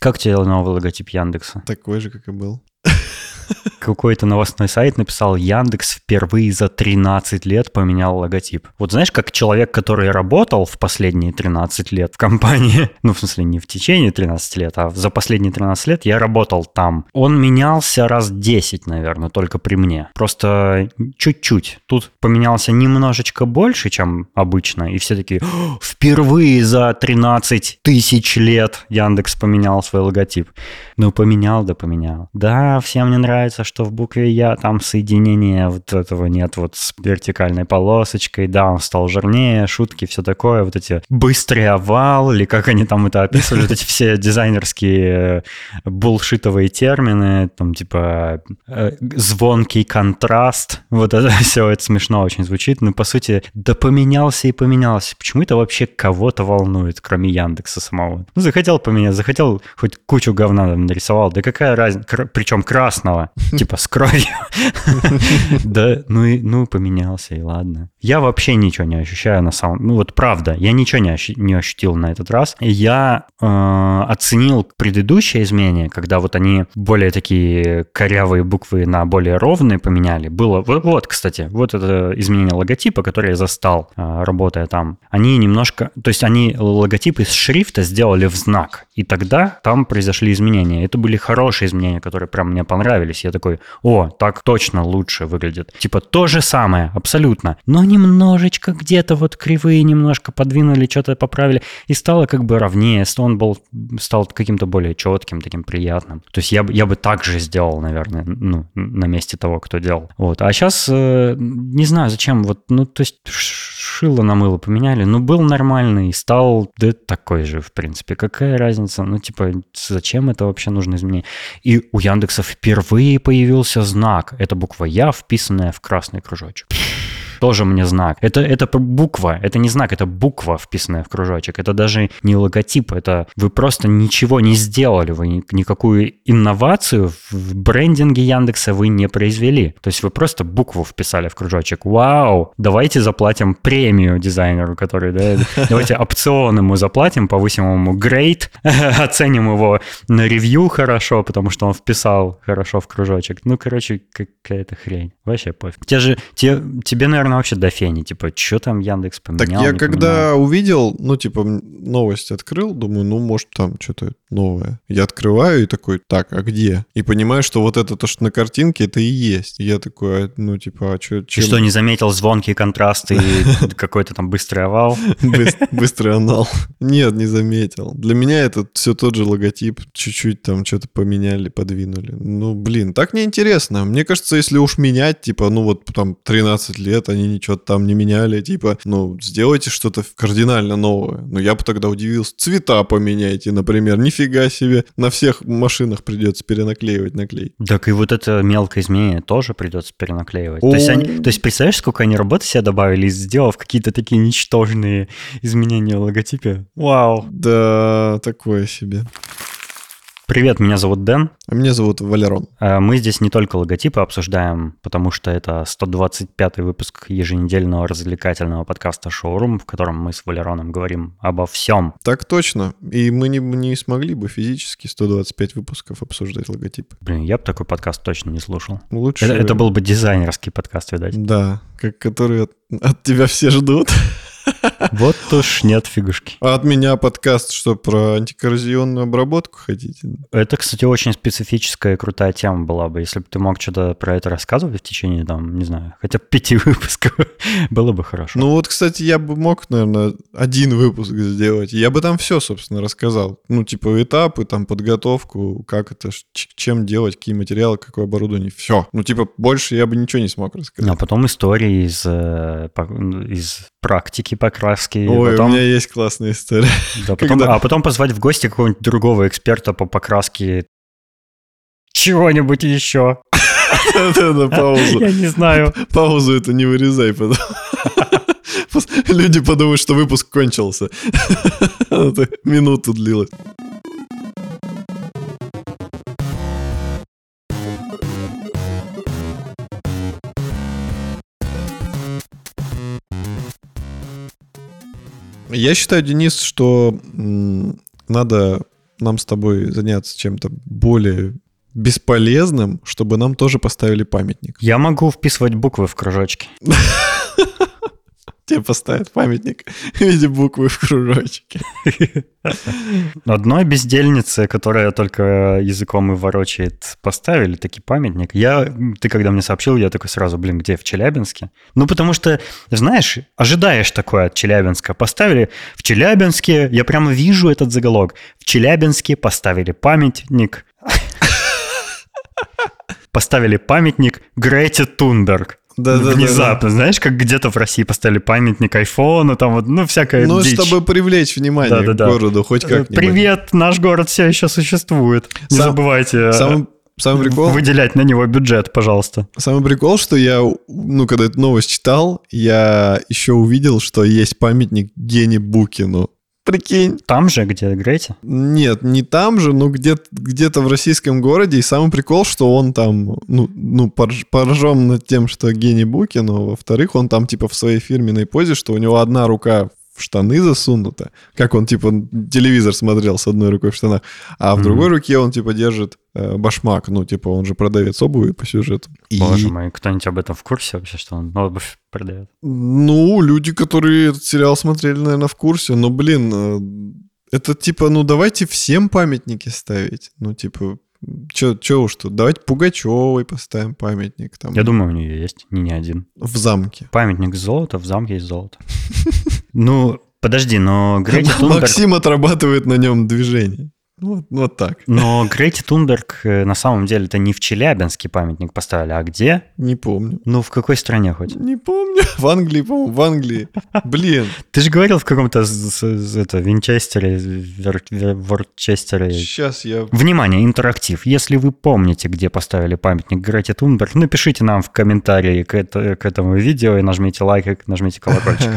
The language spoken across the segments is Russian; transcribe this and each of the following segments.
Как тебе новый логотип Яндекса? Такой же, как и был. Какой-то новостной сайт написал, Яндекс впервые за 13 лет поменял логотип. Вот знаешь, как человек, который работал в последние 13 лет в компании, ну, в смысле, не в течение 13 лет, а за последние 13 лет я работал там. Он менялся раз 10, наверное, только при мне. Просто чуть-чуть. Тут поменялся немножечко больше, чем обычно, и все таки впервые за 13 тысяч лет Яндекс поменял свой логотип. Ну, поменял, да поменял. Да, всем не нравится, что в букве Я там соединения вот этого нет вот с вертикальной полосочкой. Да, он стал жирнее, шутки, все такое. Вот эти быстрый овал, или как они там это описывали, вот эти все дизайнерские булшитовые термины, там типа э, звонкий контраст. Вот это все, это смешно очень звучит. Но по сути, да поменялся и поменялся. Почему это вообще кого-то волнует, кроме Яндекса самого? Ну, захотел поменять, захотел хоть кучу говна там нарисовал. Да какая разница? Причем красного, типа с кровью. Да, ну и ну поменялся, и ладно. Я вообще ничего не ощущаю на самом... Ну вот правда, я ничего не, не ощутил на этот раз. Я э, оценил предыдущее изменение, когда вот они более такие корявые буквы на более ровные поменяли. Было... Вот, вот кстати, вот это изменение логотипа, которое я застал, э, работая там. Они немножко... То есть они логотип из шрифта сделали в знак. И тогда там произошли изменения. Это были хорошие изменения, которые прям мне понравились. Я такой, о, так точно лучше выглядит. Типа то же самое, абсолютно. Но немножечко где-то вот кривые немножко подвинули, что-то поправили. И стало как бы ровнее. Он был, стал каким-то более четким, таким приятным. То есть я, я бы так же сделал, наверное, ну, на месте того, кто делал. Вот. А сейчас э, не знаю, зачем. Вот, ну, то есть шило на мыло поменяли. Ну, был нормальный, стал да, такой же, в принципе. Какая разница? Ну, типа, зачем это вообще нужно изменить? И у Яндекса впервые появился знак. Это буква Я, вписанная в красный кружочек тоже мне знак. Это, это буква, это не знак, это буква, вписанная в кружочек. Это даже не логотип, это вы просто ничего не сделали, вы никакую инновацию в брендинге Яндекса вы не произвели. То есть вы просто букву вписали в кружочек. Вау, давайте заплатим премию дизайнеру, который, да, давайте опцион ему заплатим, повысим ему грейд, оценим его на ревью хорошо, потому что он вписал хорошо в кружочек. Ну, короче, какая-то хрень. Вообще пофиг. Те же, те, тебе, наверное, наверное, вообще до фени. Типа, что там Яндекс поменял? Так я когда поменял? увидел, ну, типа, новость открыл, думаю, ну, может, там что-то новое. Я открываю и такой, так, а где? И понимаю, что вот это то, что на картинке, это и есть. И я такой, а, ну, типа, а что... Ты что, не заметил звонкий контраст и какой-то там быстрый овал? Быстрый анал. Нет, не заметил. Для меня это все тот же логотип. Чуть-чуть там что-то поменяли, подвинули. Ну, блин, так неинтересно. Мне кажется, если уж менять, типа, ну, вот там 13 лет, они они ничего там не меняли, типа, ну, сделайте что-то кардинально новое. Ну, я бы тогда удивился. Цвета поменяйте, например. Нифига себе. На всех машинах придется перенаклеивать наклей. Так и вот это мелкое изменение тоже придется перенаклеивать. То есть, они, то есть, представляешь, сколько они работы себе добавили, сделав какие-то такие ничтожные изменения в логотипе? Вау. Да, такое себе. Привет, меня зовут Дэн. А меня зовут Валерон. Э, мы здесь не только логотипы обсуждаем, потому что это 125-й выпуск еженедельного развлекательного подкаста «Шоурум», в котором мы с Валероном говорим обо всем. Так точно. И мы не, не смогли бы физически 125 выпусков обсуждать логотипы. Блин, я бы такой подкаст точно не слушал. Лучше... Это, это был бы дизайнерский подкаст, видать. Да, как, который от, от тебя все ждут. Вот уж нет фигушки. А от меня подкаст, что про антикоррозионную обработку хотите? Это, кстати, очень специфическая и крутая тема была бы. Если бы ты мог что-то про это рассказывать в течение, там, не знаю, хотя бы пяти выпусков, было бы хорошо. Ну вот, кстати, я бы мог, наверное, один выпуск сделать. Я бы там все, собственно, рассказал. Ну, типа этапы, там, подготовку, как это, чем делать, какие материалы, какое оборудование. Все. Ну, типа, больше я бы ничего не смог рассказать. А потом истории из, э, из практики покраски. Ой, потом... у меня есть классная история. Да, потом, Когда... А потом позвать в гости какого-нибудь другого эксперта по покраске чего-нибудь еще. Да-да, паузу. Я не знаю. Паузу это не вырезай потом. Люди подумают, что выпуск кончился. Минуту длилось. Я считаю, Денис, что надо нам с тобой заняться чем-то более бесполезным, чтобы нам тоже поставили памятник. Я могу вписывать буквы в кружочки. Тебе поставят памятник в виде буквы в кружочке. Одной бездельнице, которая только языком и ворочает, поставили таки памятник. Я, ты когда мне сообщил, я такой сразу, блин, где, в Челябинске? Ну, потому что, знаешь, ожидаешь такое от Челябинска. Поставили в Челябинске, я прямо вижу этот заголовок. В Челябинске поставили памятник поставили памятник Грете Тунберг. Да, да, Внезапно, да, да. знаешь, как где-то в России поставили памятник айфону, там вот, ну, всякая Ну, дичь. чтобы привлечь внимание да, да, к да. городу, хоть как-нибудь. Привет, наш город все еще существует. Не Сам, забывайте самый, самый прикол, выделять на него бюджет, пожалуйста. Самый прикол, что я, ну, когда эту новость читал, я еще увидел, что есть памятник Гене Букину. Прикинь. Там же, где Грейти? Нет, не там же, но где-то где в российском городе. И самый прикол, что он там, ну, ну поражен над тем, что гений Буки, но во-вторых, он там типа в своей фирменной позе, что у него одна рука в штаны засунута, как он, типа, телевизор смотрел с одной рукой в штанах, а в mm-hmm. другой руке он, типа, держит э, башмак, ну, типа, он же продавец обуви по сюжету. Боже и... мой, кто-нибудь об этом в курсе вообще, что он обувь продает? Ну, люди, которые этот сериал смотрели, наверное, в курсе, но, блин, э, это, типа, ну, давайте всем памятники ставить, ну, типа, Че, че уж тут, давайте Пугачевой поставим памятник. Там. Я думаю, у нее есть, не не один. В замке. Памятник золота, в замке есть золото. Ну, подожди, но Грети Тунберг... Максим отрабатывает на нем движение. Вот, вот так. Но Грейти Тунберг э, на самом деле это не в Челябинске памятник поставили, а где? Не помню. Ну, в какой стране хоть? Не помню. В Англии, по-моему, в Англии. Блин. Ты же говорил в каком-то это, Винчестере, Ворчестере. Сейчас я... Внимание, интерактив. Если вы помните, где поставили памятник Грейти Тунберг, напишите нам в комментарии к, это, к этому видео и нажмите лайк, и нажмите колокольчик.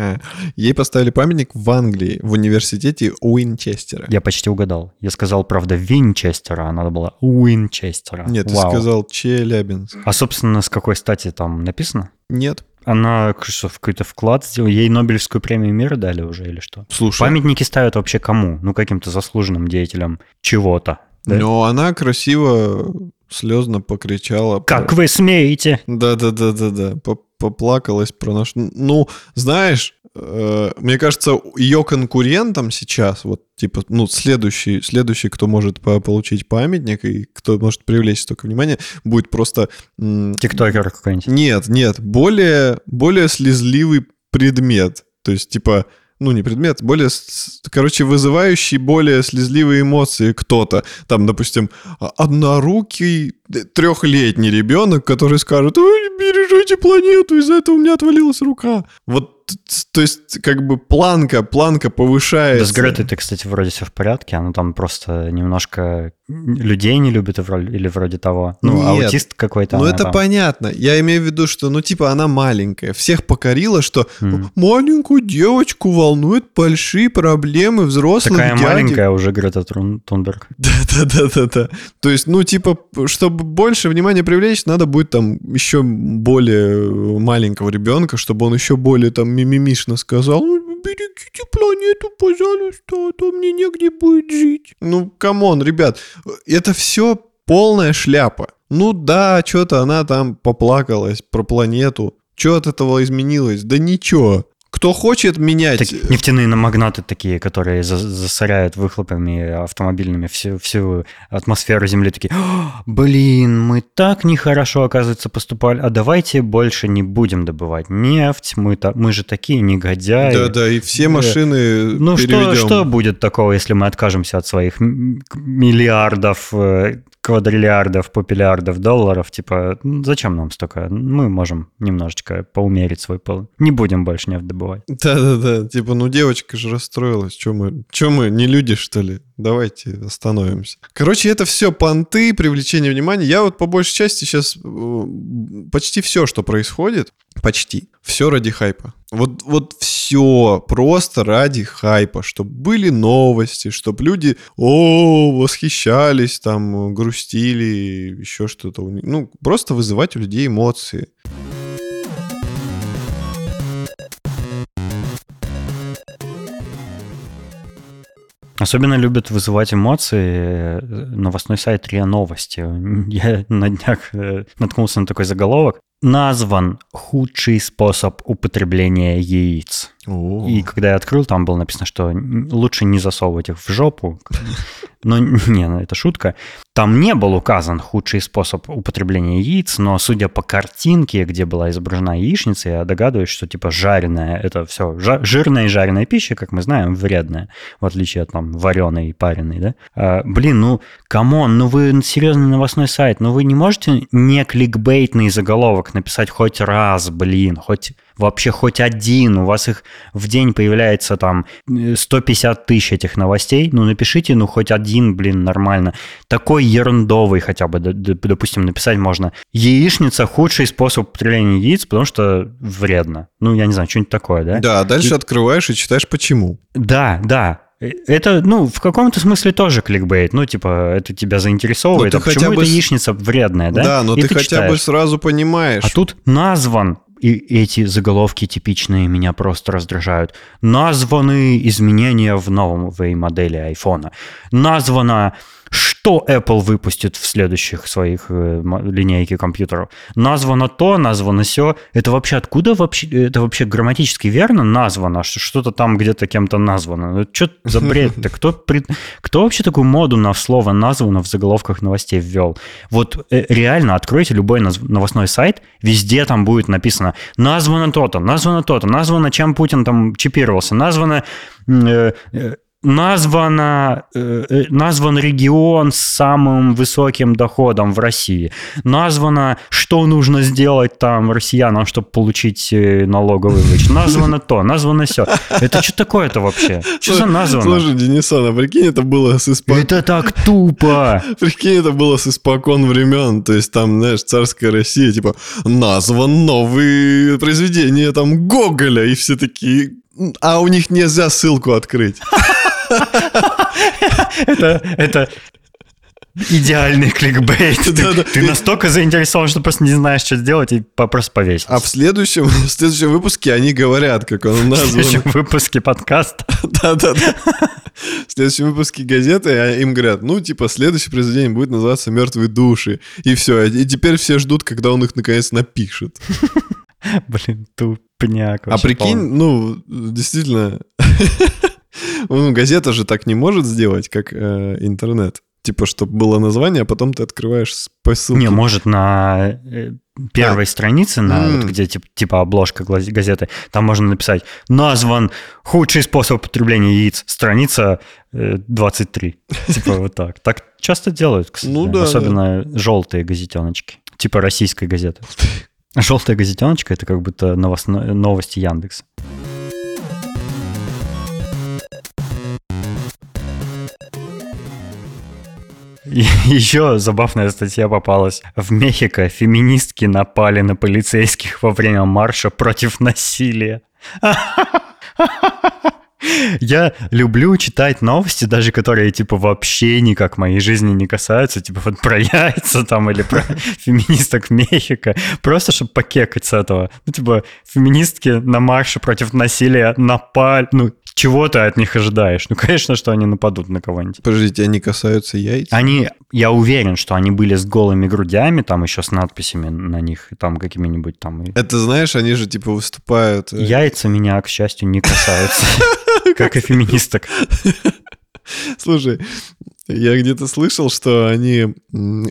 Ей поставили памятник в Англии, в университете Уинчестера. Я почти угадал. Я сказал, правда, Винчестера, а надо было Уинчестера. Нет, Вау. ты сказал Челябинск. А, собственно, с какой стати там написано? Нет. Она что, в какой-то вклад сделала? Ей Нобелевскую премию мира дали уже или что? Слушай. Памятники ставят вообще кому? Ну, каким-то заслуженным деятелям чего-то. Да? Но она красиво, слезно покричала. Как про... вы смеете? Да-да-да-да-да. Поплакалась про наш... Ну, знаешь, мне кажется, ее конкурентом сейчас, вот типа, ну, следующий, следующий, кто может по получить памятник и кто может привлечь столько внимания, будет просто... Тиктокер какой-нибудь. Нет, нет, более, более слезливый предмет. То есть, типа, ну, не предмет, более, короче, вызывающий более слезливые эмоции кто-то. Там, допустим, однорукий трехлетний ребенок, который скажет, ой, бережите планету, из-за этого у меня отвалилась рука. Вот то есть, как бы планка, планка повышается. Да с Гретой ты, кстати, вроде все в порядке, она там просто немножко людей не любит или вроде того. Ну, Нет, аутист какой-то. Ну, это там. понятно. Я имею в виду, что, ну, типа, она маленькая. Всех покорила, что mm. маленькую девочку волнуют большие проблемы взрослых Такая дядек. маленькая уже Грета Тунберг. Да-да-да-да-да. То есть, ну, типа, чтобы больше внимания привлечь, надо будет там еще более маленького ребенка, чтобы он еще более там мимимишно сказал, берегите планету, пожалуйста, а то мне негде будет жить. Ну, come on, ребят, это все полная шляпа. Ну да, что-то она там поплакалась про планету. Что от этого изменилось? Да ничего. Кто хочет менять... Так, нефтяные магнаты такие, которые за засоряют выхлопами автомобильными всю, всю атмосферу Земли, такие, блин, мы так нехорошо, оказывается, поступали, а давайте больше не будем добывать нефть, мы, та, мы же такие негодяи. Да-да, и все машины Ну что, что будет такого, если мы откажемся от своих миллиардов э, квадриллиардов, попиллиардов долларов, типа, зачем нам столько? Мы можем немножечко поумерить свой пол. Не будем больше нефть добывать. Да-да-да, типа, ну девочка же расстроилась. Че мы, че мы, не люди, что ли? Давайте остановимся. Короче, это все понты, привлечение внимания. Я вот по большей части сейчас э, почти все, что происходит, почти, все ради хайпа. Вот, вот все просто ради хайпа, чтобы были новости, чтобы люди, о, восхищались, там, грустили, еще что-то. Ну, просто вызывать у людей эмоции. Особенно любят вызывать эмоции э, новостной сайт РИА Новости. Я на днях э, наткнулся на такой заголовок. Назван худший способ употребления яиц. И когда я открыл, там было написано, что лучше не засовывать их в жопу. Но не, ну это шутка. Там не был указан худший способ употребления яиц, но судя по картинке, где была изображена яичница, я догадываюсь, что типа жареная, это все жирная и жареная пища, как мы знаем, вредная, в отличие от там вареной и пареной, да? А, блин, ну, come on, ну вы серьезный новостной сайт, ну вы не можете не кликбейтный заголовок написать хоть раз, блин, хоть вообще хоть один, у вас их в день появляется там 150 тысяч этих новостей, ну напишите, ну хоть один, блин, нормально. Такой ерундовый хотя бы, допустим, написать можно. Яичница – худший способ употребления яиц, потому что вредно. Ну, я не знаю, что-нибудь такое, да? Да, дальше и... открываешь и читаешь почему. Да, да. Это, ну, в каком-то смысле тоже кликбейт. Ну, типа, это тебя заинтересовывает. А почему бы... эта яичница вредная, да? Да, но и ты, ты хотя читаешь. бы сразу понимаешь. А тут назван и эти заголовки типичные меня просто раздражают. Названы изменения в новой модели айфона. Названо что Apple выпустит в следующих своих э, линейке компьютеров. Названо то, названо все. Это вообще откуда вообще, это вообще грамматически верно названо, что что-то там где-то кем-то названо. Ну, что за бред-то? Кто, при... кто вообще такую моду на слово названо в заголовках новостей ввел? Вот э, реально откройте любой новостной сайт, везде там будет написано названо то-то, названо то-то, названо, чем Путин там чипировался, названо э, названа, э, э, назван регион с самым высоким доходом в России. Названо, что нужно сделать там россиянам, чтобы получить э, налоговый вычет. Названо то, названо все. Это что такое-то вообще? Что за названо? Слушай, Денисон, а прикинь, это было с испокон... Это так тупо! Прикинь, это было с испокон времен. То есть там, знаешь, царская Россия, типа, назван новые произведения там Гоголя, и все такие... А у них нельзя ссылку открыть. Это, это идеальный кликбейт. Ты, настолько заинтересован, что просто не знаешь, что сделать, и просто повесить. А в следующем, в следующем выпуске они говорят, как он назван. В следующем выпуске подкаста. Да-да-да. В следующем выпуске газеты а им говорят, ну, типа, следующее произведение будет называться «Мертвые души». И все. И теперь все ждут, когда он их наконец напишет. Блин, тупняк. А прикинь, ну, действительно, ну, газета же так не может сделать, как э, интернет. Типа, чтобы было название, а потом ты открываешь по ссылке. Не, может, на э, первой а. странице, на, mm. вот, где типа, типа обложка газеты, там можно написать «Назван худший способ употребления яиц, страница э, 23». Типа вот так. Так часто делают, кстати. Ну да. Особенно да. желтые газетеночки. Типа российской газеты. Желтая газетеночка — это как будто новости Яндекса. Еще забавная статья попалась. В Мехико феминистки напали на полицейских во время марша против насилия. Я люблю читать новости, даже которые, типа, вообще никак моей жизни не касаются, типа, вот про яйца там или про феминисток Мехико, просто чтобы покекать с этого. Ну, типа, феминистки на марше против насилия напали, ну, чего ты от них ожидаешь? Ну, конечно, что они нападут на кого-нибудь. Подождите, они касаются яиц? Они, я уверен, что они были с голыми грудями, там еще с надписями на них, там какими-нибудь там. Это знаешь, они же типа выступают... Э, яйца меня, к счастью, не касаются, как и феминисток. Слушай, я где-то слышал, что они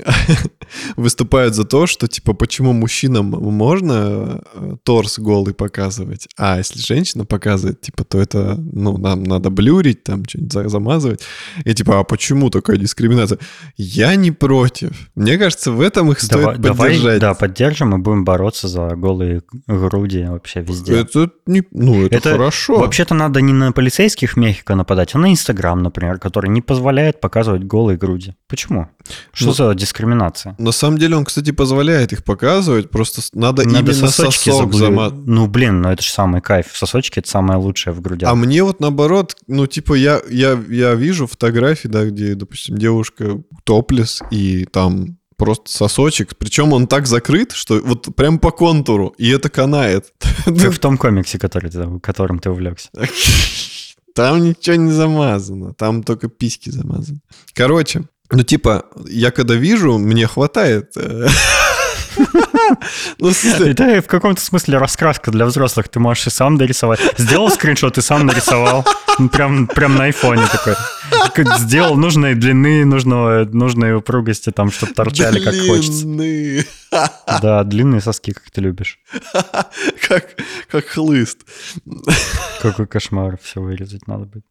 выступают за то, что, типа, почему мужчинам можно э, торс голый показывать, а если женщина показывает, типа, то это, ну, нам надо блюрить, там, что-нибудь замазывать. И, типа, а почему такая дискриминация? Я не против. Мне кажется, в этом их стоит давай, поддержать. Давай, да, поддержим и будем бороться за голые груди вообще везде. Это, не, ну, это, это хорошо. Вообще-то надо не на полицейских Мехико нападать, а на Инстаграм, например, который не позволяет показывать показывать голые груди. Почему? Что ну, за дискриминация? На самом деле он, кстати, позволяет их показывать, просто надо, надо именно сосочки сосок замат. Ну, блин, ну это же самый кайф. Сосочки — это самое лучшее в грудях. А мне вот наоборот, ну, типа, я, я, я вижу фотографии, да, где, допустим, девушка топлес, и там просто сосочек. Причем он так закрыт, что вот прям по контуру, и это канает. Как в том комиксе, который которым ты увлекся. Там ничего не замазано, там только письки замазаны. Короче, ну типа, я когда вижу, мне хватает э, Это в каком-то смысле раскраска для взрослых. Ты можешь и сам дорисовать. Сделал скриншот и сам нарисовал. Ну, прям, прям на айфоне такой. Сделал нужной длины, нужного, нужной упругости, там, чтобы торчали как хочется. Да, длинные соски, как ты любишь. Как, как хлыст. Какой кошмар, все вырезать надо будет.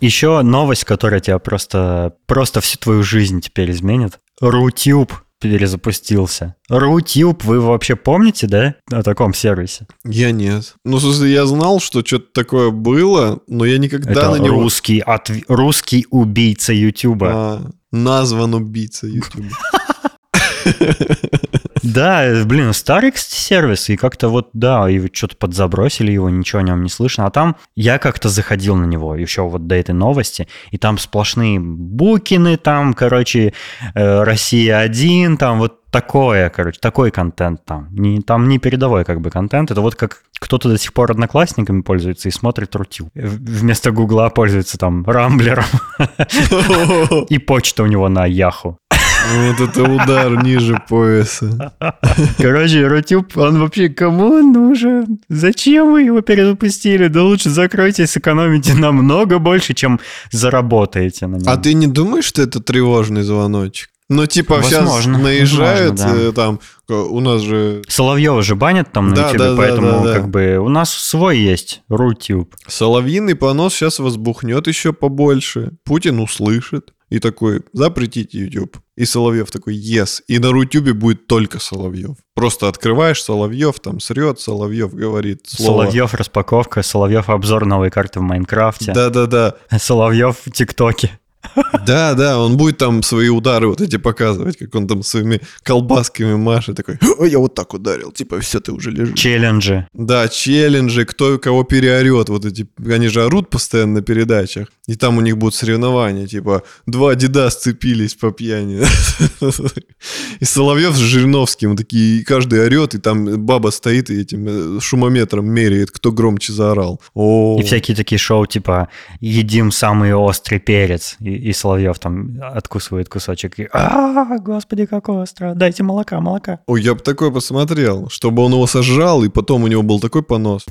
Еще новость, которая тебя просто, просто всю твою жизнь теперь изменит. Рутюб перезапустился. Рутюб, вы вообще помните, да, о таком сервисе? Я нет. Ну, в смысле, я знал, что что-то такое было, но я никогда Это на него... русский, от... русский убийца Ютуба. А, назван убийца Ютуба. Да, блин, старый, кстати, сервис, и как-то вот, да, и что-то подзабросили его, ничего о нем не слышно. А там я как-то заходил на него еще вот до этой новости, и там сплошные букины, там, короче, э, Россия-1, там вот такое, короче, такой контент там. Не, там не передовой как бы контент. Это вот как кто-то до сих пор одноклассниками пользуется и смотрит Рутюб. Вместо Гугла пользуется там Рамблером. И почта у него на Яху. Вот это удар ниже пояса. Короче, Рутюб, он вообще кому он нужен? Зачем вы его перезапустили? Да лучше закройте, сэкономите намного больше, чем заработаете на нем. А ты не думаешь, что это тревожный звоночек? Ну, типа, возможно, сейчас наезжают, возможно, да. Э, там, у нас же... Соловьева же банят там на да, YouTube, да, поэтому да, да, как бы у нас свой есть, Рутюб. Соловьиный понос сейчас возбухнет еще побольше. Путин услышит и такой, запретите YouTube. И Соловьев такой, yes. И на Рутюбе будет только Соловьев. Просто открываешь, Соловьев там срет, Соловьев говорит слово. Соловьев распаковка, Соловьев обзор новой карты в Майнкрафте. Да-да-да. Соловьев в ТикТоке. Да, да, он будет там свои удары вот эти показывать, как он там своими колбасками машет, такой, я вот так ударил, типа, все, ты уже лежишь. Челленджи. Да, челленджи, кто кого переорет, вот эти, они же орут постоянно на передачах, и там у них будут соревнования, типа, два деда сцепились по пьяни. И Соловьев с Жириновским такие, каждый орет, и там баба стоит и этим э, шумометром меряет, кто громче заорал. И всякие такие шоу, типа, едим самый острый перец, и и Соловьев там откусывает кусочек, и а, господи, как остро, дайте молока, молока. Ой, я бы такое посмотрел, чтобы он его сожрал, и потом у него был такой понос.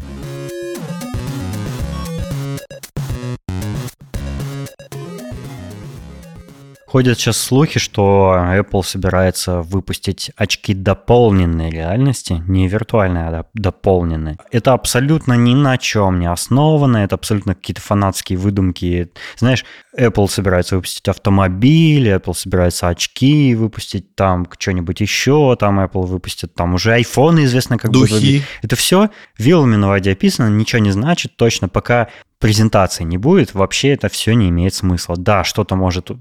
Ходят сейчас слухи, что Apple собирается выпустить очки дополненной реальности, не виртуальные, а дополненные. Это абсолютно ни на чем не основано, это абсолютно какие-то фанатские выдумки. Знаешь, Apple собирается выпустить автомобиль, Apple собирается очки выпустить, там что-нибудь еще, там Apple выпустит, там уже iPhone известно как Духи. будет. Это все вилами на воде описано, ничего не значит точно, пока презентации не будет, вообще это все не имеет смысла. Да, что-то может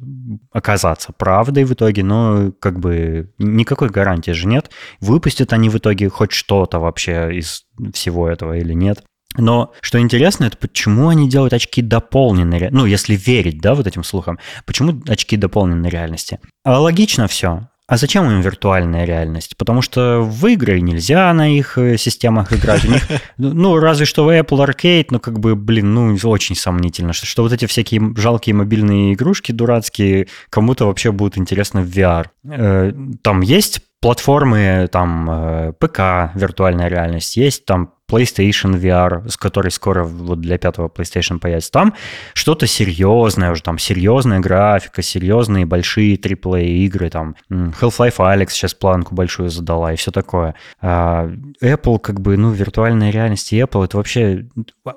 оказаться правдой в итоге, но как бы никакой гарантии же нет. Выпустят они в итоге хоть что-то вообще из всего этого или нет. Но что интересно, это почему они делают очки дополненной, ну, если верить, да, вот этим слухам, почему очки дополненной реальности? А логично все. А зачем им виртуальная реальность? Потому что в игры нельзя на их э, системах играть. У них, ну, разве что в Apple Arcade, но как бы, блин, ну, очень сомнительно, что, что вот эти всякие жалкие мобильные игрушки дурацкие кому-то вообще будут интересны в VR. Э, там есть платформы, там, э, ПК, виртуальная реальность, есть там PlayStation VR, с которой скоро вот для пятого PlayStation появится. Там что-то серьезное уже, там серьезная графика, серьезные большие AAA игры, там Half-Life Alyx сейчас планку большую задала и все такое. А Apple как бы, ну, виртуальная реальность и Apple это вообще...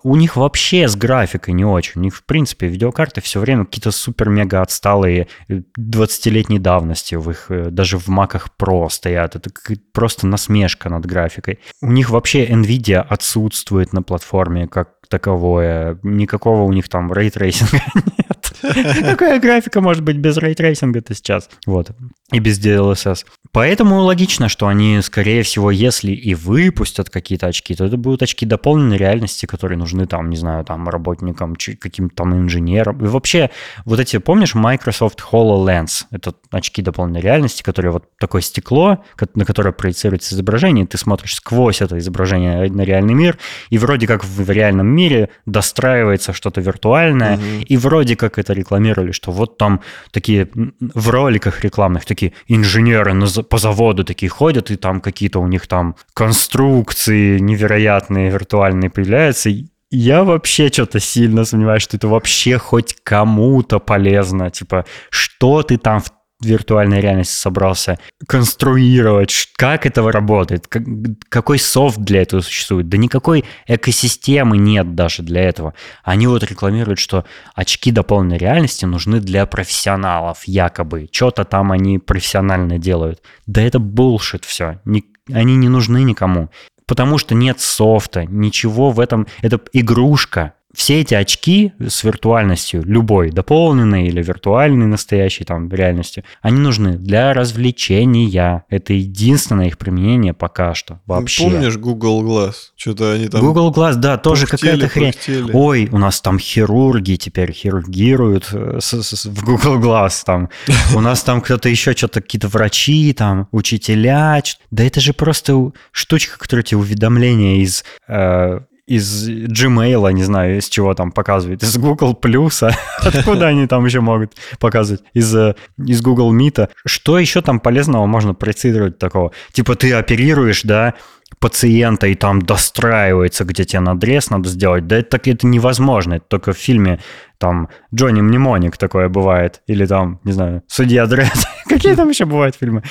У них вообще с графикой не очень. У них, в принципе, видеокарты все время какие-то супер-мега отсталые 20-летней давности в их, э, даже в маках Pro стоят. Это просто насмешка над графикой. У них вообще NVIDIA отсутствует на платформе как таковое. Никакого у них там ray tracing а нет. Какая графика может быть без рейтрейсинга-то сейчас? Вот. И без DLSS. Поэтому логично, что они, скорее всего, если и выпустят какие-то очки, то это будут очки дополненной реальности, которые нужны там, не знаю, там работникам, каким-то там инженерам. И вообще, вот эти, помнишь, Microsoft HoloLens? Это очки дополненной реальности, которые вот такое стекло, на которое проецируется изображение, и ты смотришь сквозь это изображение на реальный мир, и вроде как в реальном мире достраивается что-то виртуальное, mm и вроде как это рекламировали, что вот там такие в роликах рекламных такие инженеры на, по заводу такие ходят, и там какие-то у них там конструкции невероятные виртуальные появляются, я вообще что-то сильно сомневаюсь, что это вообще хоть кому-то полезно. Типа, что ты там в виртуальной реальности собрался конструировать, как это работает, как, какой софт для этого существует. Да никакой экосистемы нет даже для этого. Они вот рекламируют, что очки дополненной реальности нужны для профессионалов, якобы. Что-то там они профессионально делают. Да это булшит все. Ни, они не нужны никому. Потому что нет софта, ничего в этом. Это игрушка, все эти очки с виртуальностью, любой, дополненной или виртуальной настоящей там реальностью, они нужны для развлечения. Это единственное их применение пока что вообще. Помнишь Google Glass? Что-то они там... Google Glass, да, тоже какая-то хрень. Пухтели. Ой, у нас там хирурги теперь хирургируют э, с, с, в Google Glass там. У нас там кто-то еще что-то, какие-то врачи там, учителя. Да это же просто штучка, которая тебе уведомления из э, из Gmail, не знаю, из чего там показывает, из Google Plus, откуда они там еще могут показывать, из, э, из Google Meet. Что еще там полезного можно проецировать такого? Типа ты оперируешь, да, пациента и там достраивается, где тебе надрез надо сделать. Да это, так это невозможно. Это только в фильме там Джонни Мнемоник такое бывает. Или там, не знаю, Судья Дред. Какие там еще бывают фильмы?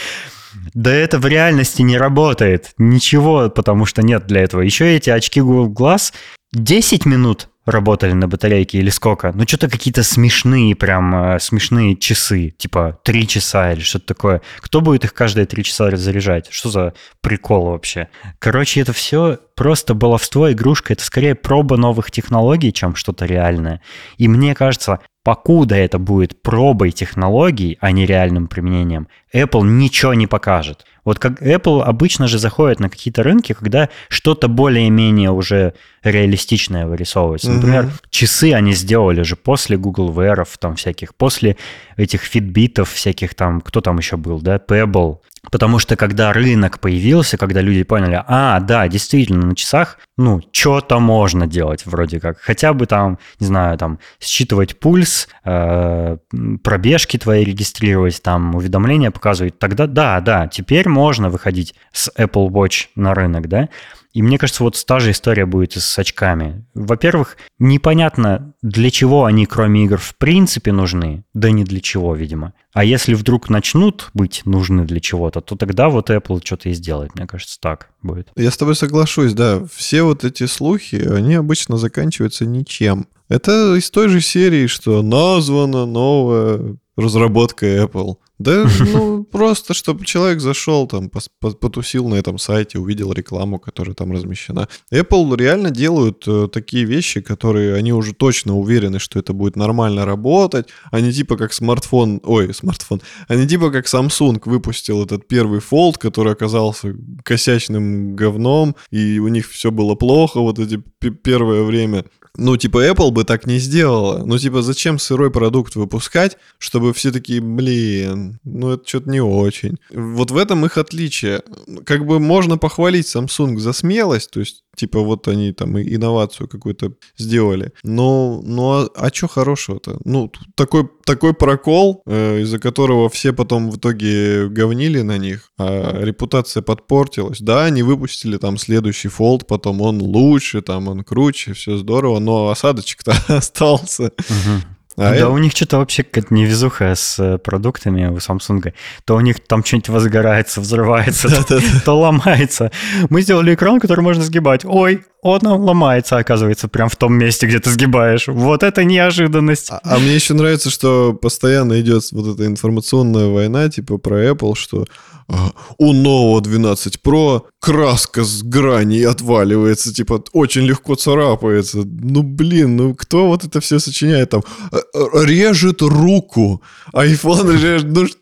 Да это в реальности не работает. Ничего, потому что нет для этого. Еще эти очки Google Glass 10 минут работали на батарейке или сколько? Ну, что-то какие-то смешные, прям э, смешные часы, типа 3 часа или что-то такое. Кто будет их каждые 3 часа заряжать? Что за прикол вообще? Короче, это все просто баловство, игрушка. Это скорее проба новых технологий, чем что-то реальное. И мне кажется, покуда это будет пробой технологий, а не реальным применением, Apple ничего не покажет. Вот как Apple обычно же заходит на какие-то рынки, когда что-то более-менее уже реалистичное вырисовывается. Например, угу. часы они сделали же после Google Wear, там всяких, после этих фитбитов всяких там, кто там еще был, да, Pebble. Потому что когда рынок появился, когда люди поняли, а, да, действительно, на часах, ну, что-то можно делать вроде как. Хотя бы там, не знаю, там, считывать пульс, э, пробежки твои регистрировать, там, уведомления показывать. Тогда да, да, теперь можно выходить с Apple Watch на рынок, да. И мне кажется, вот та же история будет и с очками. Во-первых, непонятно, для чего они, кроме игр, в принципе нужны. Да не для чего, видимо. А если вдруг начнут быть нужны для чего-то, то тогда вот Apple что-то и сделает. Мне кажется, так будет. Я с тобой соглашусь, да. Все вот эти слухи, они обычно заканчиваются ничем. Это из той же серии, что названа новая разработка Apple. Да, ну, просто, чтобы человек зашел там, потусил на этом сайте, увидел рекламу, которая там размещена. Apple реально делают э, такие вещи, которые они уже точно уверены, что это будет нормально работать. Они типа как смартфон, ой, смартфон, они типа как Samsung выпустил этот первый Fold, который оказался косячным говном, и у них все было плохо вот эти первое время. Ну, типа, Apple бы так не сделала. Ну, типа, зачем сырой продукт выпускать, чтобы все такие, блин, ну, это что-то не очень. Вот в этом их отличие. Как бы можно похвалить Samsung за смелость, то есть Типа вот они там инновацию какую-то сделали. Но, ну а, а что хорошего-то? Ну, такой, такой прокол, э, из-за которого все потом в итоге говнили на них, а репутация подпортилась. Да, они выпустили там следующий фолд, потом он лучше, там он круче, все здорово, но осадочек-то остался. Угу. А да, это... у них что-то вообще какая-то невезуха с э, продуктами у Samsung. То у них там что-нибудь возгорается, взрывается, то, то ломается. Мы сделали экран, который можно сгибать. Ой, он ломается, оказывается, прям в том месте, где ты сгибаешь. Вот это неожиданность. А, а мне еще нравится, что постоянно идет вот эта информационная война, типа про Apple, что а, у нового 12 Pro краска с граней отваливается, типа очень легко царапается. Ну блин, ну кто вот это все сочиняет там? «Э, э, режет руку. iPhone режет, ну что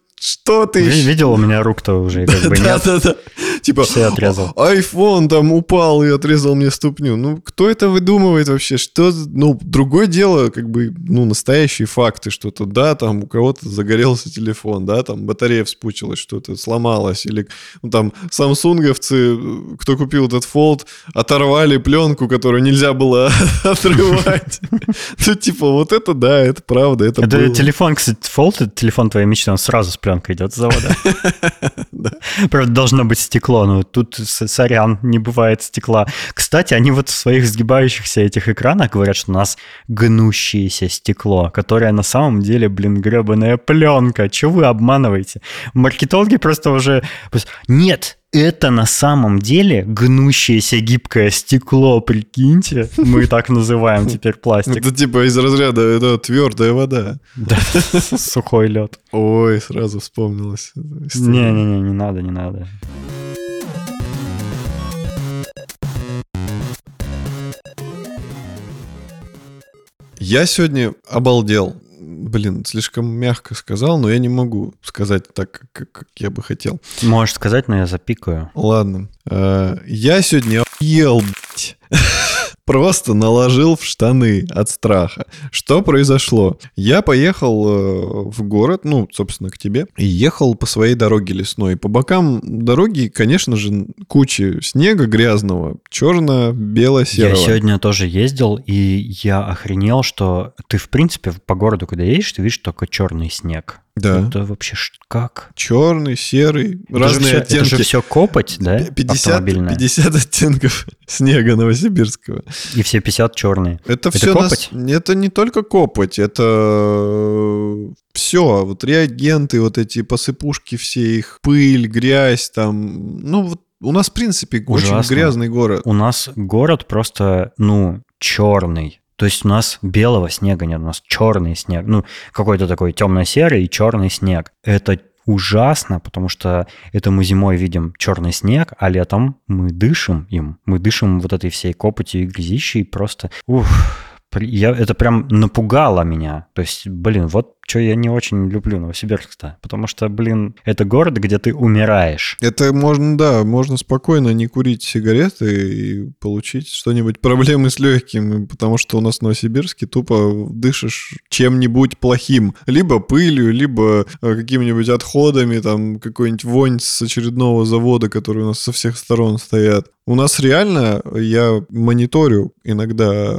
ты? Видел, у меня рук-то уже как бы нет. Да-да-да. Типа, Все отрезал. iPhone там упал и отрезал мне ступню. Ну, кто это выдумывает вообще? Что, ну, другое дело, как бы, ну, настоящие факты, что-то, да, там у кого-то загорелся телефон, да, там батарея вспучилась, что-то сломалось, или, ну, там, самсунговцы, кто купил этот Fold, оторвали пленку, которую нельзя было отрывать. Ну, типа, вот это, да, это правда, это Это телефон, кстати, это телефон твоей мечты, он сразу с пленкой идет с завода. Правда, должно быть стекло, но тут, сорян, не бывает стекла. Кстати, они вот в своих сгибающихся этих экранах говорят, что у нас гнущееся стекло, которое на самом деле, блин, гребаная пленка. Чего вы обманываете? Маркетологи просто уже... Нет, это на самом деле гнущееся гибкое стекло, прикиньте. Мы так называем теперь пластик. Это типа из разряда это твердая вода. Да, сухой лед. Ой, сразу вспомнилось. Не-не-не, не надо, не надо. Я сегодня обалдел блин, слишком мягко сказал, но я не могу сказать так, как, как я бы хотел. Можешь сказать, но я запикаю. Ладно. Э, я сегодня ел, блядь. просто наложил в штаны от страха. Что произошло? Я поехал э, в город, ну, собственно, к тебе, и ехал по своей дороге лесной. По бокам дороги, конечно же, куча снега грязного, черно-бело-серого. Я сегодня тоже ездил, и я охренел, что ты, в принципе, по городу, когда едешь, ты видишь только черный снег. Да. Это вообще как? Черный, серый, это разные все, оттенки. Это же все копоть, да? 50, 50 оттенков снега новосибирского. И все 50 черные. Это, это все копоть? Нас... Это не только копоть, это э, все. Вот реагенты, вот эти посыпушки все, их пыль, грязь там. Ну, вот у нас, в принципе, Ужасно. очень грязный город. У нас город просто, ну, черный. То есть у нас белого снега нет, у нас черный снег. Ну, какой-то такой темно-серый и черный снег. Это ужасно, потому что это мы зимой видим черный снег, а летом мы дышим им. Мы дышим вот этой всей копотью и грязищей. Просто, ух, я, это прям напугало меня. То есть, блин, вот что я не очень люблю Новосибирск-то. Потому что, блин, это город, где ты умираешь. Это можно, да, можно спокойно не курить сигареты и получить что-нибудь проблемы с легкими, потому что у нас в Новосибирске тупо дышишь чем-нибудь плохим. Либо пылью, либо э, какими-нибудь отходами, там какой-нибудь вонь с очередного завода, который у нас со всех сторон стоят. У нас реально, я мониторю иногда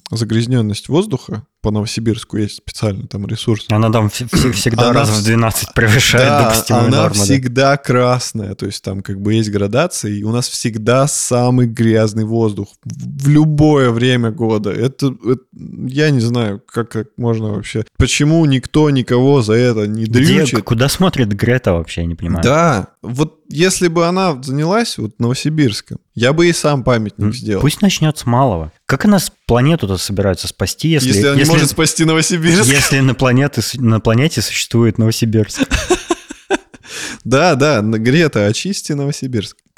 загрязненность воздуха, по Новосибирску есть специальный там ресурс. Она там всегда она раз в 12 превышает да, допустимую она норму. она всегда да? красная, то есть там как бы есть градация, и у нас всегда самый грязный воздух в любое время года. Это, это я не знаю, как, как можно вообще... Почему никто никого за это не дрючит? Где, куда смотрит Грета вообще, я не понимаю. Да, вот если бы она занялась вот Новосибирском, я бы и сам памятник сделал. Пусть начнет с малого. Как она планету-то собирается спасти, если... Если она если, не может спасти Новосибирск. Если на, планете, на планете существует Новосибирск. Да, да, Грета, очисти Новосибирск.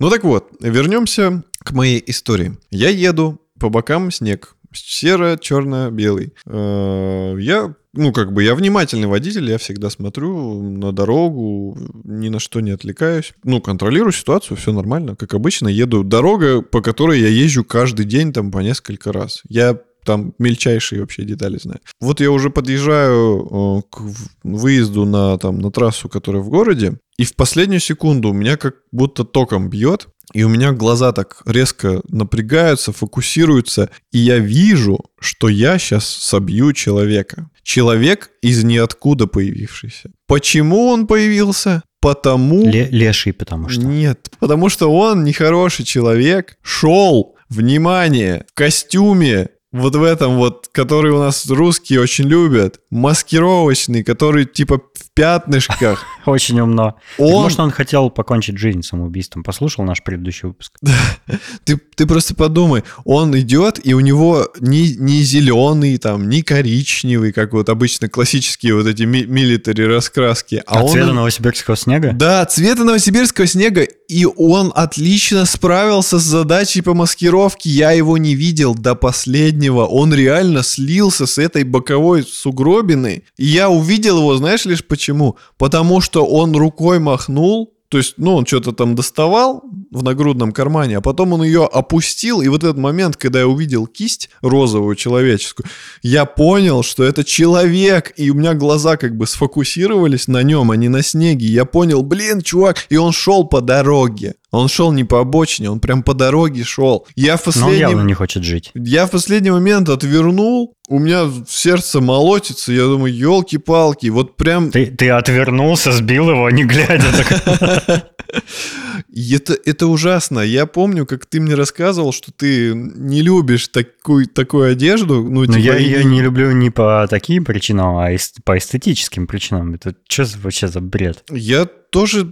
Ну так вот, вернемся к моей истории. Я еду, по бокам снег, серо, черно, белый. Э, я ну, как бы я внимательный водитель, я всегда смотрю на дорогу, ни на что не отвлекаюсь. Ну, контролирую ситуацию, все нормально. Как обычно, еду. Дорога, по которой я езжу каждый день там по несколько раз. Я там мельчайшие вообще детали знаю. Вот я уже подъезжаю к выезду на, там, на трассу, которая в городе, и в последнюю секунду у меня как будто током бьет, и у меня глаза так резко напрягаются, фокусируются, и я вижу, что я сейчас собью человека. Человек из ниоткуда появившийся. Почему он появился? Потому... Ле леший, потому что. Нет, потому что он нехороший человек, шел, внимание, в костюме вот в этом вот, который у нас русские очень любят, маскировочный, который типа пятнышках. Очень умно. Он- Может, он хотел покончить жизнь самоубийством. Послушал наш предыдущий выпуск. Ты, ты просто подумай, он идет, и у него ни, ни зеленый, там, ни коричневый, как вот обычно классические вот эти ми- милитари раскраски. А он... цвета новосибирского снега? Да, цвета новосибирского снега, и он отлично справился с задачей по маскировке. Я его не видел до последнего. Он реально слился с этой боковой сугробиной. И я увидел его, знаешь лишь почему? Потому что он рукой махнул, то есть, ну, он что-то там доставал в нагрудном кармане, а потом он ее опустил, и вот этот момент, когда я увидел кисть розовую человеческую, я понял, что это человек, и у меня глаза как бы сфокусировались на нем, а не на снеге. Я понял, блин, чувак, и он шел по дороге. Он шел не по обочине, он прям по дороге шел. Я в Но он последний... явно не хочет жить. Я в последний момент отвернул, у меня сердце молотится, я думаю, елки-палки, вот прям... Ты, ты отвернулся, сбил его, не глядя. Это, это ужасно. Я помню, как ты мне рассказывал, что ты не любишь такую, такую одежду. Ну, типа, я ее не люблю не по таким причинам, а по эстетическим причинам. Это что вообще за бред? Я тоже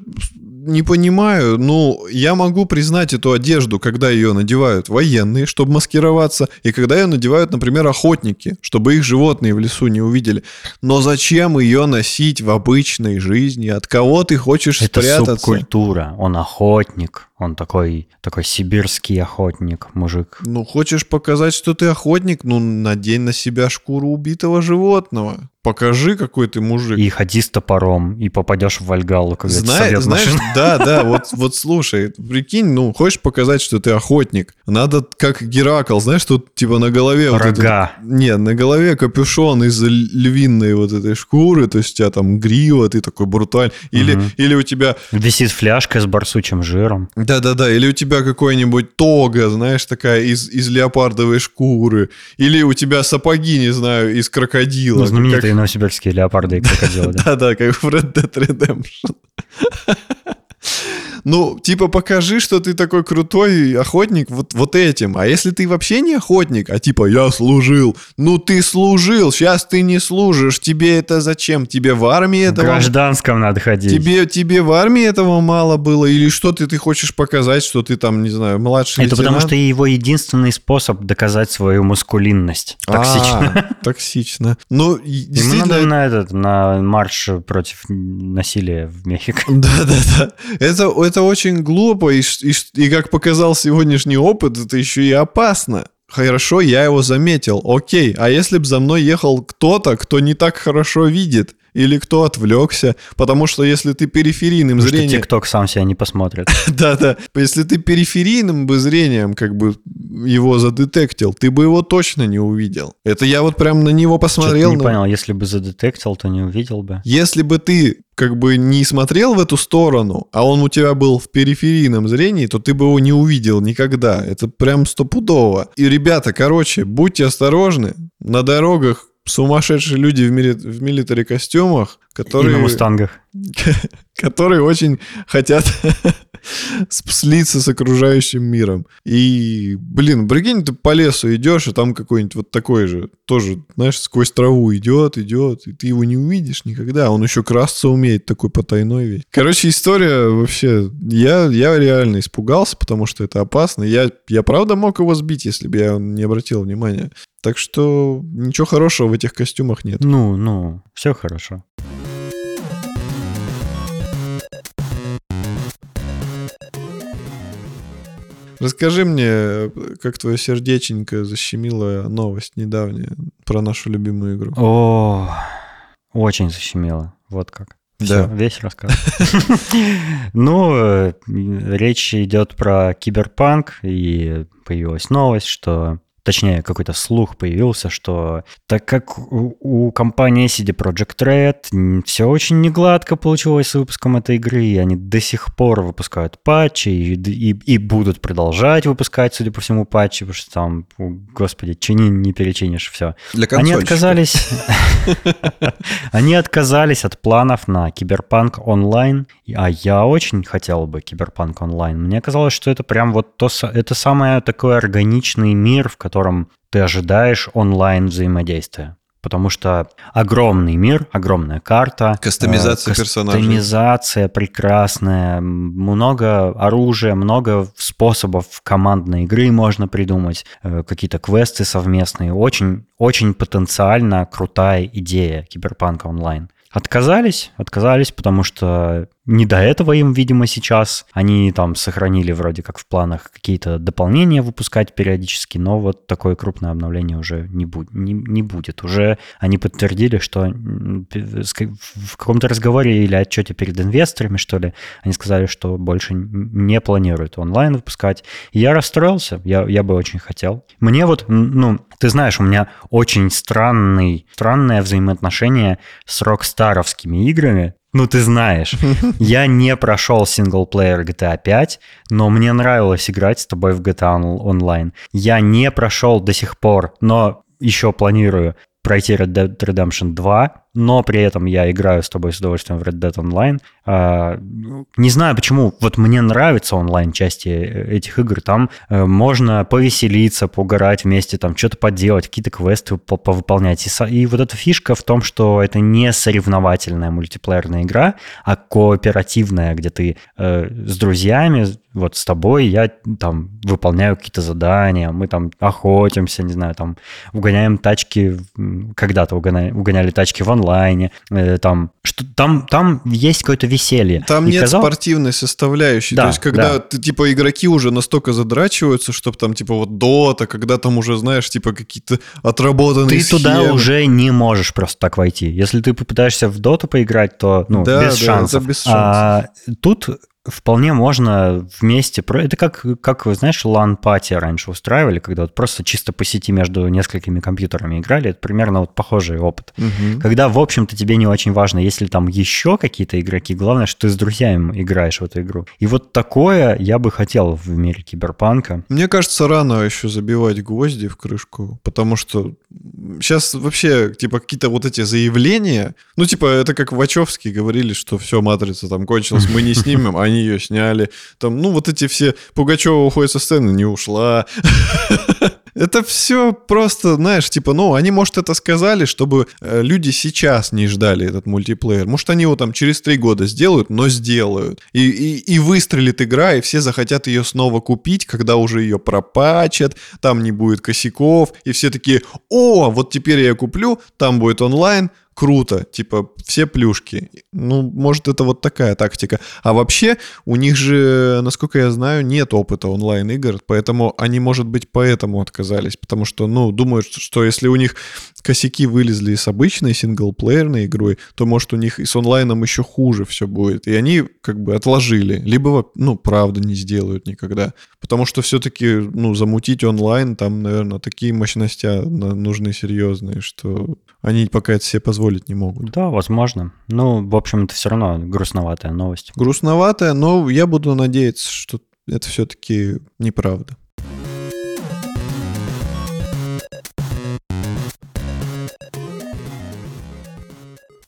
не понимаю. Ну, я могу признать эту одежду, когда ее надевают военные, чтобы маскироваться, и когда ее надевают, например, охотники, чтобы их животные в лесу не увидели. Но зачем ее носить в обычной жизни? От кого ты хочешь Это спрятаться? субкультура. Он охотник. Он такой, такой сибирский охотник, мужик. Ну, хочешь показать, что ты охотник? Ну, надень на себя шкуру убитого животного. Покажи, какой ты мужик. И ходи с топором, и попадешь в Вальгалу, когда Знай- собьет знаешь, машина. да, да, вот, вот слушай, прикинь, ну, хочешь показать, что ты охотник, надо как Геракл, знаешь, тут типа на голове... вот это- Рога. не, на голове капюшон из львиной вот этой шкуры, то есть у тебя там грива, ты такой бруталь, или, Мгм. или у тебя Висит фляжка с барсучим жиром. Да-да-да, или у тебя какой-нибудь тога, знаешь, такая из, из леопардовой шкуры, или у тебя сапоги, не знаю, из крокодила. Ну, знаменитые новосибирские леопарды и крокодилы, да. Да-да, как в Red Dead Redemption. Ну, типа, покажи, что ты такой крутой охотник вот, вот этим. А если ты вообще не охотник, а типа, я служил. Ну, ты служил, сейчас ты не служишь. Тебе это зачем? Тебе в армии В этого... гражданском надо ходить. Тебе, тебе в армии этого мало было? Или что ты, ты хочешь показать, что ты там, не знаю, младший Это потому лейтенант? что его единственный способ доказать свою мускулинность. Токсично. А, токсично. Ну, и Ему действительно... надо на этот, на марш против насилия в Мехико. Да, да, да. Это, это очень глупо, и, и и как показал сегодняшний опыт, это еще и опасно. Хорошо, я его заметил. Окей, а если бы за мной ехал кто-то, кто не так хорошо видит, или кто отвлекся, потому что если ты периферийным Потому зрением... ТикТок сам себя не посмотрит. Да-да. Если ты периферийным бы зрением как бы его задетектил, ты бы его точно не увидел. Это я вот прям на него посмотрел. не понял, если бы задетектил, то не увидел бы. Если бы ты как бы не смотрел в эту сторону, а он у тебя был в периферийном зрении, то ты бы его не увидел никогда. Это прям стопудово. И, ребята, короче, будьте осторожны. На дорогах сумасшедшие люди в, мили- в милитари костюмах, И которые... на мустангах. которые очень хотят слиться с окружающим миром. И, блин, прикинь, ты по лесу идешь, и там какой-нибудь вот такой же, тоже, знаешь, сквозь траву идет, идет, и ты его не увидишь никогда. Он еще красться умеет, такой потайной весь. Короче, история вообще... Я, я реально испугался, потому что это опасно. Я, я правда мог его сбить, если бы я не обратил внимания. Так что ничего хорошего в этих костюмах нет. Ну, ну, все хорошо. Расскажи мне, как твое сердеченько защемило новость недавняя про нашу любимую игру. О, очень защемило. Вот как. Да. весь рассказ. Ну, э, речь идет про киберпанк, и появилась новость, что точнее, какой-то слух появился, что так как у, у компании CD Projekt Red все очень негладко получилось с выпуском этой игры, и они до сих пор выпускают патчи и, и, и будут продолжать выпускать, судя по всему, патчи, потому что там, господи, чини не перечинишь все. Для Они отказались, они отказались от планов на Киберпанк онлайн, а я очень хотел бы Киберпанк онлайн. Мне казалось, что это прям вот то, это самый такой органичный мир, в котором ты ожидаешь онлайн взаимодействия потому что огромный мир, огромная карта. Кастомизация э, персонажей. Кастомизация прекрасная, много оружия, много способов командной игры можно придумать, э, какие-то квесты совместные. Очень, очень потенциально крутая идея Киберпанка онлайн. Отказались, отказались, потому что не до этого им, видимо, сейчас. Они там сохранили вроде как в планах какие-то дополнения выпускать периодически, но вот такое крупное обновление уже не, бу- не, не будет. Уже они подтвердили, что в каком-то разговоре или отчете перед инвесторами, что ли, они сказали, что больше не планируют онлайн выпускать. И я расстроился, я, я бы очень хотел. Мне вот, ну, ты знаешь, у меня очень странный, странное взаимоотношение с рокстаровскими играми, ну, ты знаешь, я не прошел синглплеер GTA 5, но мне нравилось играть с тобой в GTA Online. Я не прошел до сих пор, но еще планирую пройти Red Dead Redemption 2, но при этом я играю с тобой с удовольствием в Red Dead Online. А, не знаю почему, вот мне нравятся онлайн-части этих игр, там э, можно повеселиться, поугарать вместе, там что-то поделать, какие-то квесты повыполнять. И, и вот эта фишка в том, что это не соревновательная мультиплеерная игра, а кооперативная, где ты э, с друзьями, вот с тобой я там выполняю какие-то задания, мы там охотимся, не знаю, там угоняем тачки, когда-то угоняли, угоняли тачки в онлайн, онлайне, э, там, что, там, там есть какое-то веселье. Там и нет казалось... спортивной составляющей. Да, То есть, когда да. ты, типа, игроки уже настолько задрачиваются, чтобы там, типа, вот дота, когда там уже, знаешь, типа, какие-то отработанные Ты схемы. туда уже не можешь просто так войти. Если ты попытаешься в доту поиграть, то, ну, да, без да, шансов. Без шансов. А тут вполне можно вместе... Это как, как знаешь, LAN party раньше устраивали, когда вот просто чисто по сети между несколькими компьютерами играли. Это примерно вот похожий опыт. Угу. Когда, в общем-то, тебе не очень важно, если там еще какие-то игроки, главное, что ты с друзьями играешь в эту игру. И вот такое я бы хотел в мире киберпанка. Мне кажется, рано еще забивать гвозди в крышку, потому что сейчас вообще, типа, какие-то вот эти заявления, ну, типа, это как Вачовски говорили, что все, матрица там кончилась, мы не снимем, они ее сняли. Там, ну, вот эти все... Пугачева уходит со сцены, не ушла. Это все просто, знаешь, типа, ну, они, может, это сказали, чтобы э, люди сейчас не ждали этот мультиплеер. Может, они его там через три года сделают, но сделают. И, и, и выстрелит игра, и все захотят ее снова купить, когда уже ее пропачат, там не будет косяков, и все такие, о, вот теперь я куплю, там будет онлайн, круто, типа все плюшки. Ну, может, это вот такая тактика. А вообще, у них же, насколько я знаю, нет опыта онлайн-игр, поэтому они, может быть, поэтому отказались, потому что, ну, думают, что если у них косяки вылезли с обычной синглплеерной игрой, то, может, у них и с онлайном еще хуже все будет. И они как бы отложили. Либо, ну, правда, не сделают никогда. Потому что все-таки, ну, замутить онлайн, там, наверное, такие мощности нужны серьезные, что они пока это себе позволить не могут. Да, возможно. Ну, в общем, это все равно грустноватая новость. Грустноватая, но я буду надеяться, что это все-таки неправда.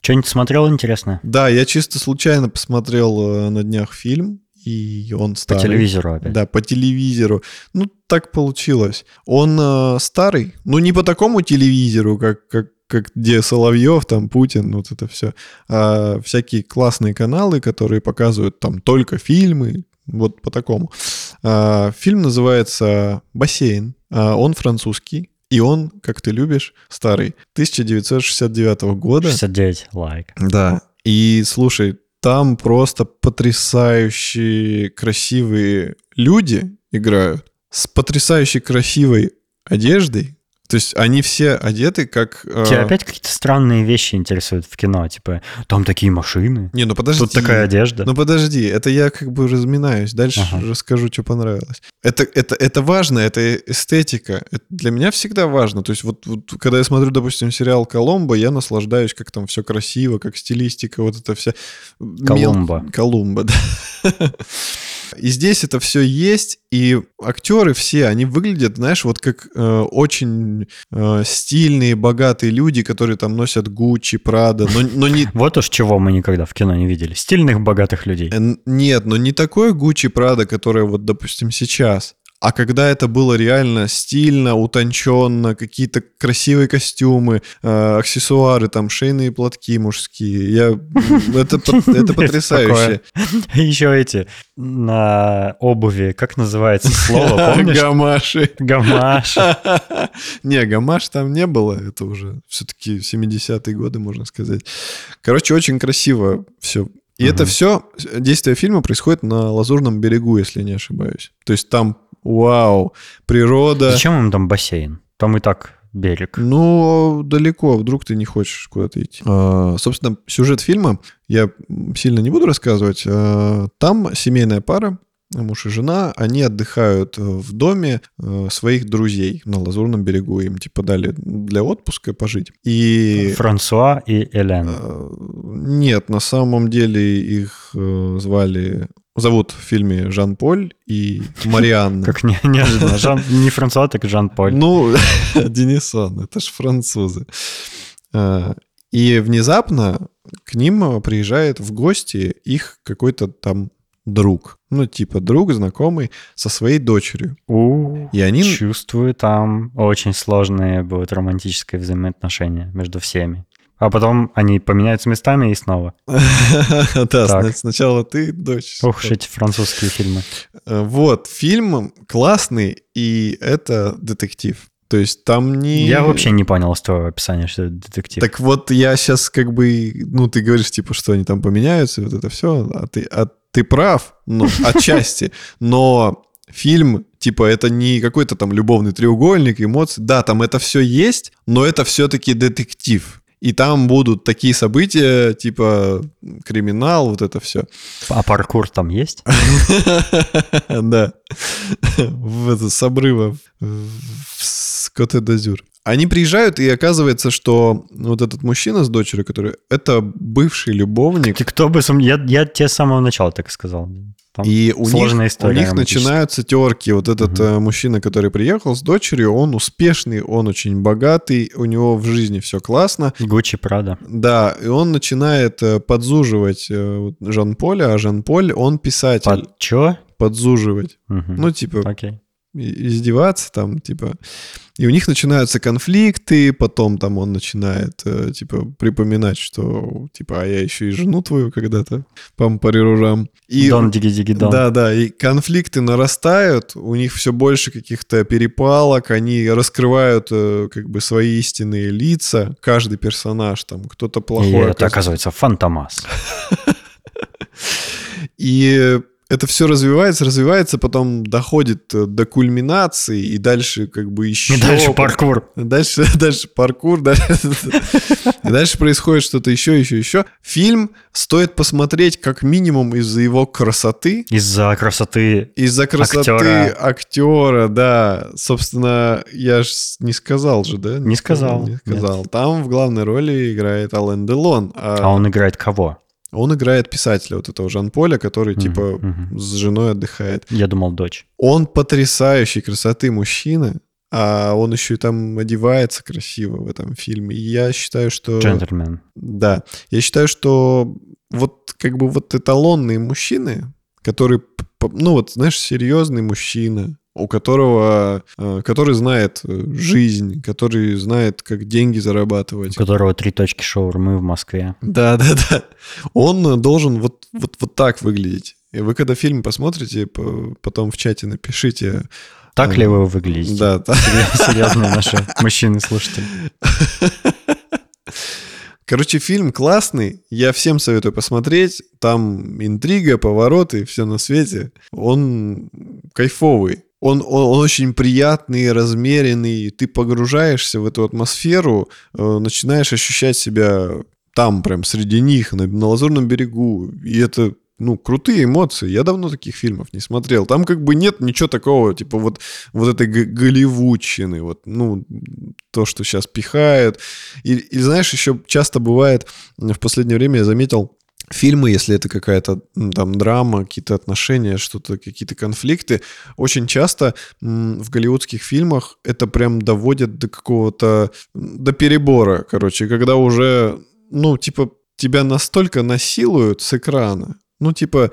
Что-нибудь смотрел интересное? Да, я чисто случайно посмотрел э, на днях фильм, и он старый. По телевизору опять? Да, по телевизору. Ну, так получилось. Он э, старый, ну, не по такому телевизору, как, как как где Соловьев, там Путин, вот это все. А всякие классные каналы, которые показывают там только фильмы, вот по такому. А, фильм называется «Бассейн». А, он французский. И он, как ты любишь, старый, 1969 года. 69, лайк. Like. Да. И слушай, там просто потрясающие красивые люди играют с потрясающе красивой одеждой, то есть они все одеты как... Э... Тебя опять какие-то странные вещи интересуют в кино, типа, там такие машины, не, ну подожди, тут такая одежда. Ну подожди, это я как бы разминаюсь, дальше ага. расскажу, что понравилось. Это, это, это важно, это эстетика. Это для меня всегда важно. То есть вот, вот когда я смотрю, допустим, сериал «Коломбо», я наслаждаюсь, как там все красиво, как стилистика, вот это вся... Колумба. Мел... Колумба, да. И здесь это все есть, и актеры все, они выглядят, знаешь, вот как э, очень э, стильные, богатые люди, которые там носят Гуччи, Прада, но, но не... Вот уж чего мы никогда в кино не видели. Стильных, богатых людей. Нет, но не такое Гуччи, Прада, которое вот, допустим, сейчас, А когда это было реально стильно, утонченно, какие-то красивые костюмы, э, аксессуары, там, шейные платки мужские, я... это, это потрясающе. Еще эти на обуви, как называется слово, помнишь? Гамаши. Гамаши. Не, гамаш там не было, это уже все-таки 70-е годы, можно сказать. Короче, очень красиво все и угу. это все, действие фильма происходит на Лазурном берегу, если не ошибаюсь. То есть там Вау, природа. Зачем им там бассейн? Там и так берег. Ну, далеко, вдруг ты не хочешь куда-то идти. А, собственно, сюжет фильма я сильно не буду рассказывать. А, там семейная пара, муж и жена, они отдыхают в доме э, своих друзей на Лазурном берегу. Им типа дали для отпуска пожить. И... Франсуа и Элен. А, нет, на самом деле их э, звали зовут в фильме Жан-Поль и Марианна. Как не, неожиданно. Жан, не Франсуа, так Жан-Поль. Ну, Денисон, это ж французы. И внезапно к ним приезжает в гости их какой-то там друг. Ну, типа друг, знакомый со своей дочерью. У, и они... Чувствую, там очень сложные будут романтические взаимоотношения между всеми. А потом они поменяются местами и снова. Да, сначала ты, дочь. Ух, эти французские фильмы. Э, вот, фильм классный, и это детектив. То есть там не... Я вообще не понял с твоего описания, что это детектив. Так вот, я сейчас как бы... Ну, ты говоришь, типа, что они там поменяются, вот это все. А ты, а ты прав, ну, отчасти. Но фильм, типа, это не какой-то там любовный треугольник, эмоции. Да, там это все есть, но это все-таки детектив и там будут такие события, типа криминал, вот это все. А паркур там есть? Да. С обрыва в Коте д'Азюр. Они приезжают, и оказывается, что вот этот мужчина с дочерью, который... Это бывший любовник. Ты кто бы... Я, я тебе с самого начала так и сказал. Там и у них, у них начинаются терки. Вот этот угу. мужчина, который приехал с дочерью, он успешный, он очень богатый, у него в жизни все классно. Гуччи Прада. Да, и он начинает э, подзуживать э, Жан-Поля, а Жан-Поль, он писатель. Под чё? Подзуживать. Угу. Ну, типа... Окей издеваться там, типа, и у них начинаются конфликты, потом там он начинает, э, типа, припоминать, что, типа, а я еще и жену твою когда-то пампарирурам. И, дон диги диги дон. Да, да, и конфликты нарастают, у них все больше каких-то перепалок, они раскрывают, э, как бы, свои истинные лица, каждый персонаж, там, кто-то плохой. И это, оказывается, Фантомас. И это все развивается, развивается, потом доходит э, до кульминации, и дальше как бы еще... И дальше паркур. Дальше, дальше паркур, дальше, дальше происходит что-то еще, еще, еще. Фильм стоит посмотреть как минимум из-за его красоты. Из-за красоты Из-за красоты актера. актера, да. Собственно, я же не сказал же, да? Не сказал. Не сказал. Нет. Там в главной роли играет Ален Делон. А, а он играет кого? Он играет писателя вот этого Жан-Поля, который mm-hmm, типа mm-hmm. с женой отдыхает. Я думал, дочь. Он потрясающей красоты мужчина, а он еще и там одевается красиво в этом фильме. И я считаю, что... Джентльмен. Да. Я считаю, что вот как бы вот эталонные мужчины, которые, ну вот, знаешь, серьезный мужчина, у которого, э, который знает э, жизнь, который знает, как деньги зарабатывать. У которого три точки шаурмы в Москве. Да, да, да. Он должен вот, вот, вот так выглядеть. И вы когда фильм посмотрите, потом в чате напишите. Так ли вы выглядите? Да, да. Серьезно, наши мужчины-слушатели. Короче, фильм классный, я всем советую посмотреть. Там интрига, повороты, все на свете. Он кайфовый он, он, он очень приятный, размеренный, ты погружаешься в эту атмосферу, э, начинаешь ощущать себя там, прям среди них, на, на Лазурном берегу, и это ну, крутые эмоции. Я давно таких фильмов не смотрел. Там как бы нет ничего такого, типа вот, вот этой голливудщины, вот, ну, то, что сейчас пихают. И, и знаешь, еще часто бывает, в последнее время я заметил, фильмы, если это какая-то там драма, какие-то отношения, что-то, какие-то конфликты, очень часто в голливудских фильмах это прям доводят до какого-то, до перебора, короче, когда уже, ну, типа, тебя настолько насилуют с экрана, ну, типа,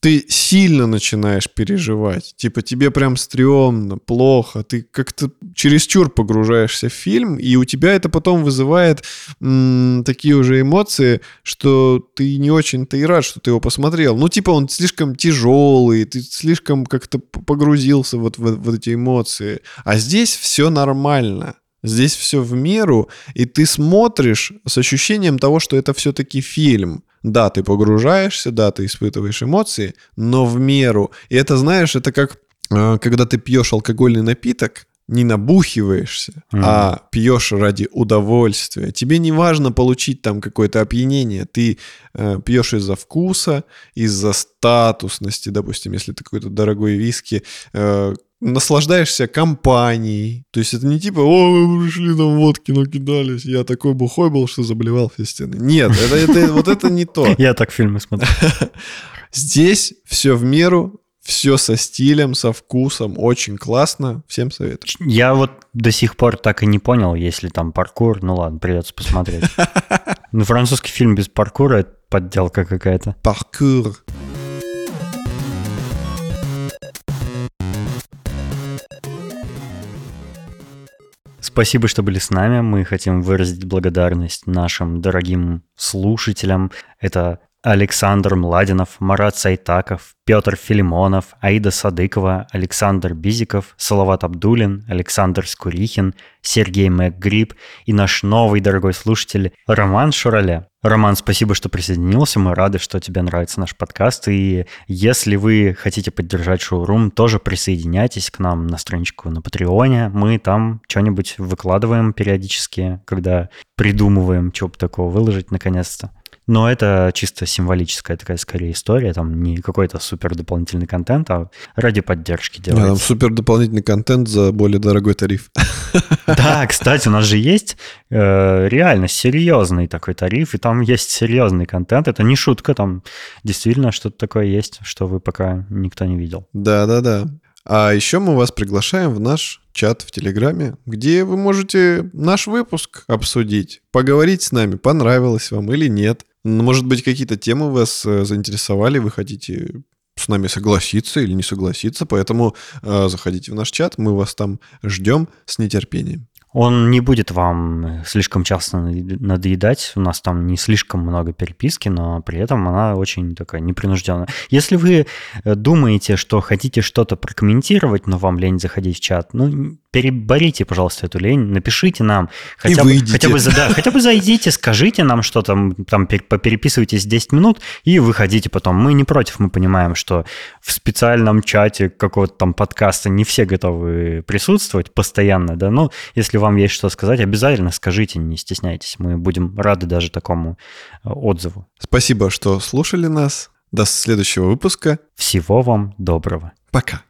ты сильно начинаешь переживать. Типа тебе прям стрёмно, плохо. Ты как-то чересчур погружаешься в фильм, и у тебя это потом вызывает м- такие уже эмоции, что ты не очень-то и рад, что ты его посмотрел. Ну, типа он слишком тяжелый, ты слишком как-то погрузился вот в, в эти эмоции. А здесь все нормально. Здесь все в меру, и ты смотришь с ощущением того, что это все-таки фильм. Да, ты погружаешься, да, ты испытываешь эмоции, но в меру. И это, знаешь, это как э, когда ты пьешь алкогольный напиток, не набухиваешься, mm. а пьешь ради удовольствия. Тебе не важно получить там какое-то опьянение. Ты э, пьешь из-за вкуса, из-за статусности, допустим, если ты какой-то дорогой виски, э, наслаждаешься компанией. То есть это не типа, о, мы пришли там водки накидались, я такой бухой был, что заболевал все стены. Нет, это, это, вот это не то. Я так фильмы смотрю. Здесь все в меру, все со стилем, со вкусом, очень классно, всем советую. Я вот до сих пор так и не понял, если там паркур, ну ладно, придется посмотреть. Ну, французский фильм без паркура — это подделка какая-то. Паркур. Спасибо, что были с нами. Мы хотим выразить благодарность нашим дорогим слушателям. Это Александр Младинов, Марат Сайтаков, Петр Филимонов, Аида Садыкова, Александр Бизиков, Салават Абдулин, Александр Скурихин, Сергей Макгриб и наш новый дорогой слушатель Роман Шурале. Роман, спасибо, что присоединился. Мы рады, что тебе нравится наш подкаст. И если вы хотите поддержать шоурум, тоже присоединяйтесь к нам на страничку на Патреоне. Мы там что-нибудь выкладываем периодически, когда придумываем, что бы такого выложить наконец-то. Но это чисто символическая такая скорее история, там не какой-то супер дополнительный контент, а ради поддержки делается. Да, там супер дополнительный контент за более дорогой тариф. Да, кстати, у нас же есть э, реально серьезный такой тариф, и там есть серьезный контент. Это не шутка, там действительно что-то такое есть, что вы пока никто не видел. Да, да, да. А еще мы вас приглашаем в наш чат в Телеграме, где вы можете наш выпуск обсудить, поговорить с нами, понравилось вам или нет. Может быть, какие-то темы вас э, заинтересовали, вы хотите с нами согласиться или не согласиться, поэтому э, заходите в наш чат, мы вас там ждем с нетерпением. Он не будет вам слишком часто надоедать. У нас там не слишком много переписки, но при этом она очень такая непринужденная. Если вы э, думаете, что хотите что-то прокомментировать, но вам лень заходить в чат, ну, переборите, пожалуйста, эту лень, напишите нам. Хотя, бы, хотя, бы, да, хотя бы зайдите, скажите нам что там, там попереписывайтесь 10 минут и выходите потом. Мы не против, мы понимаем, что в специальном чате какого-то там подкаста не все готовы присутствовать постоянно, да, но если вам есть что сказать, обязательно скажите, не стесняйтесь. Мы будем рады даже такому э, отзыву. Спасибо, что слушали нас. До следующего выпуска. Всего вам доброго. Пока.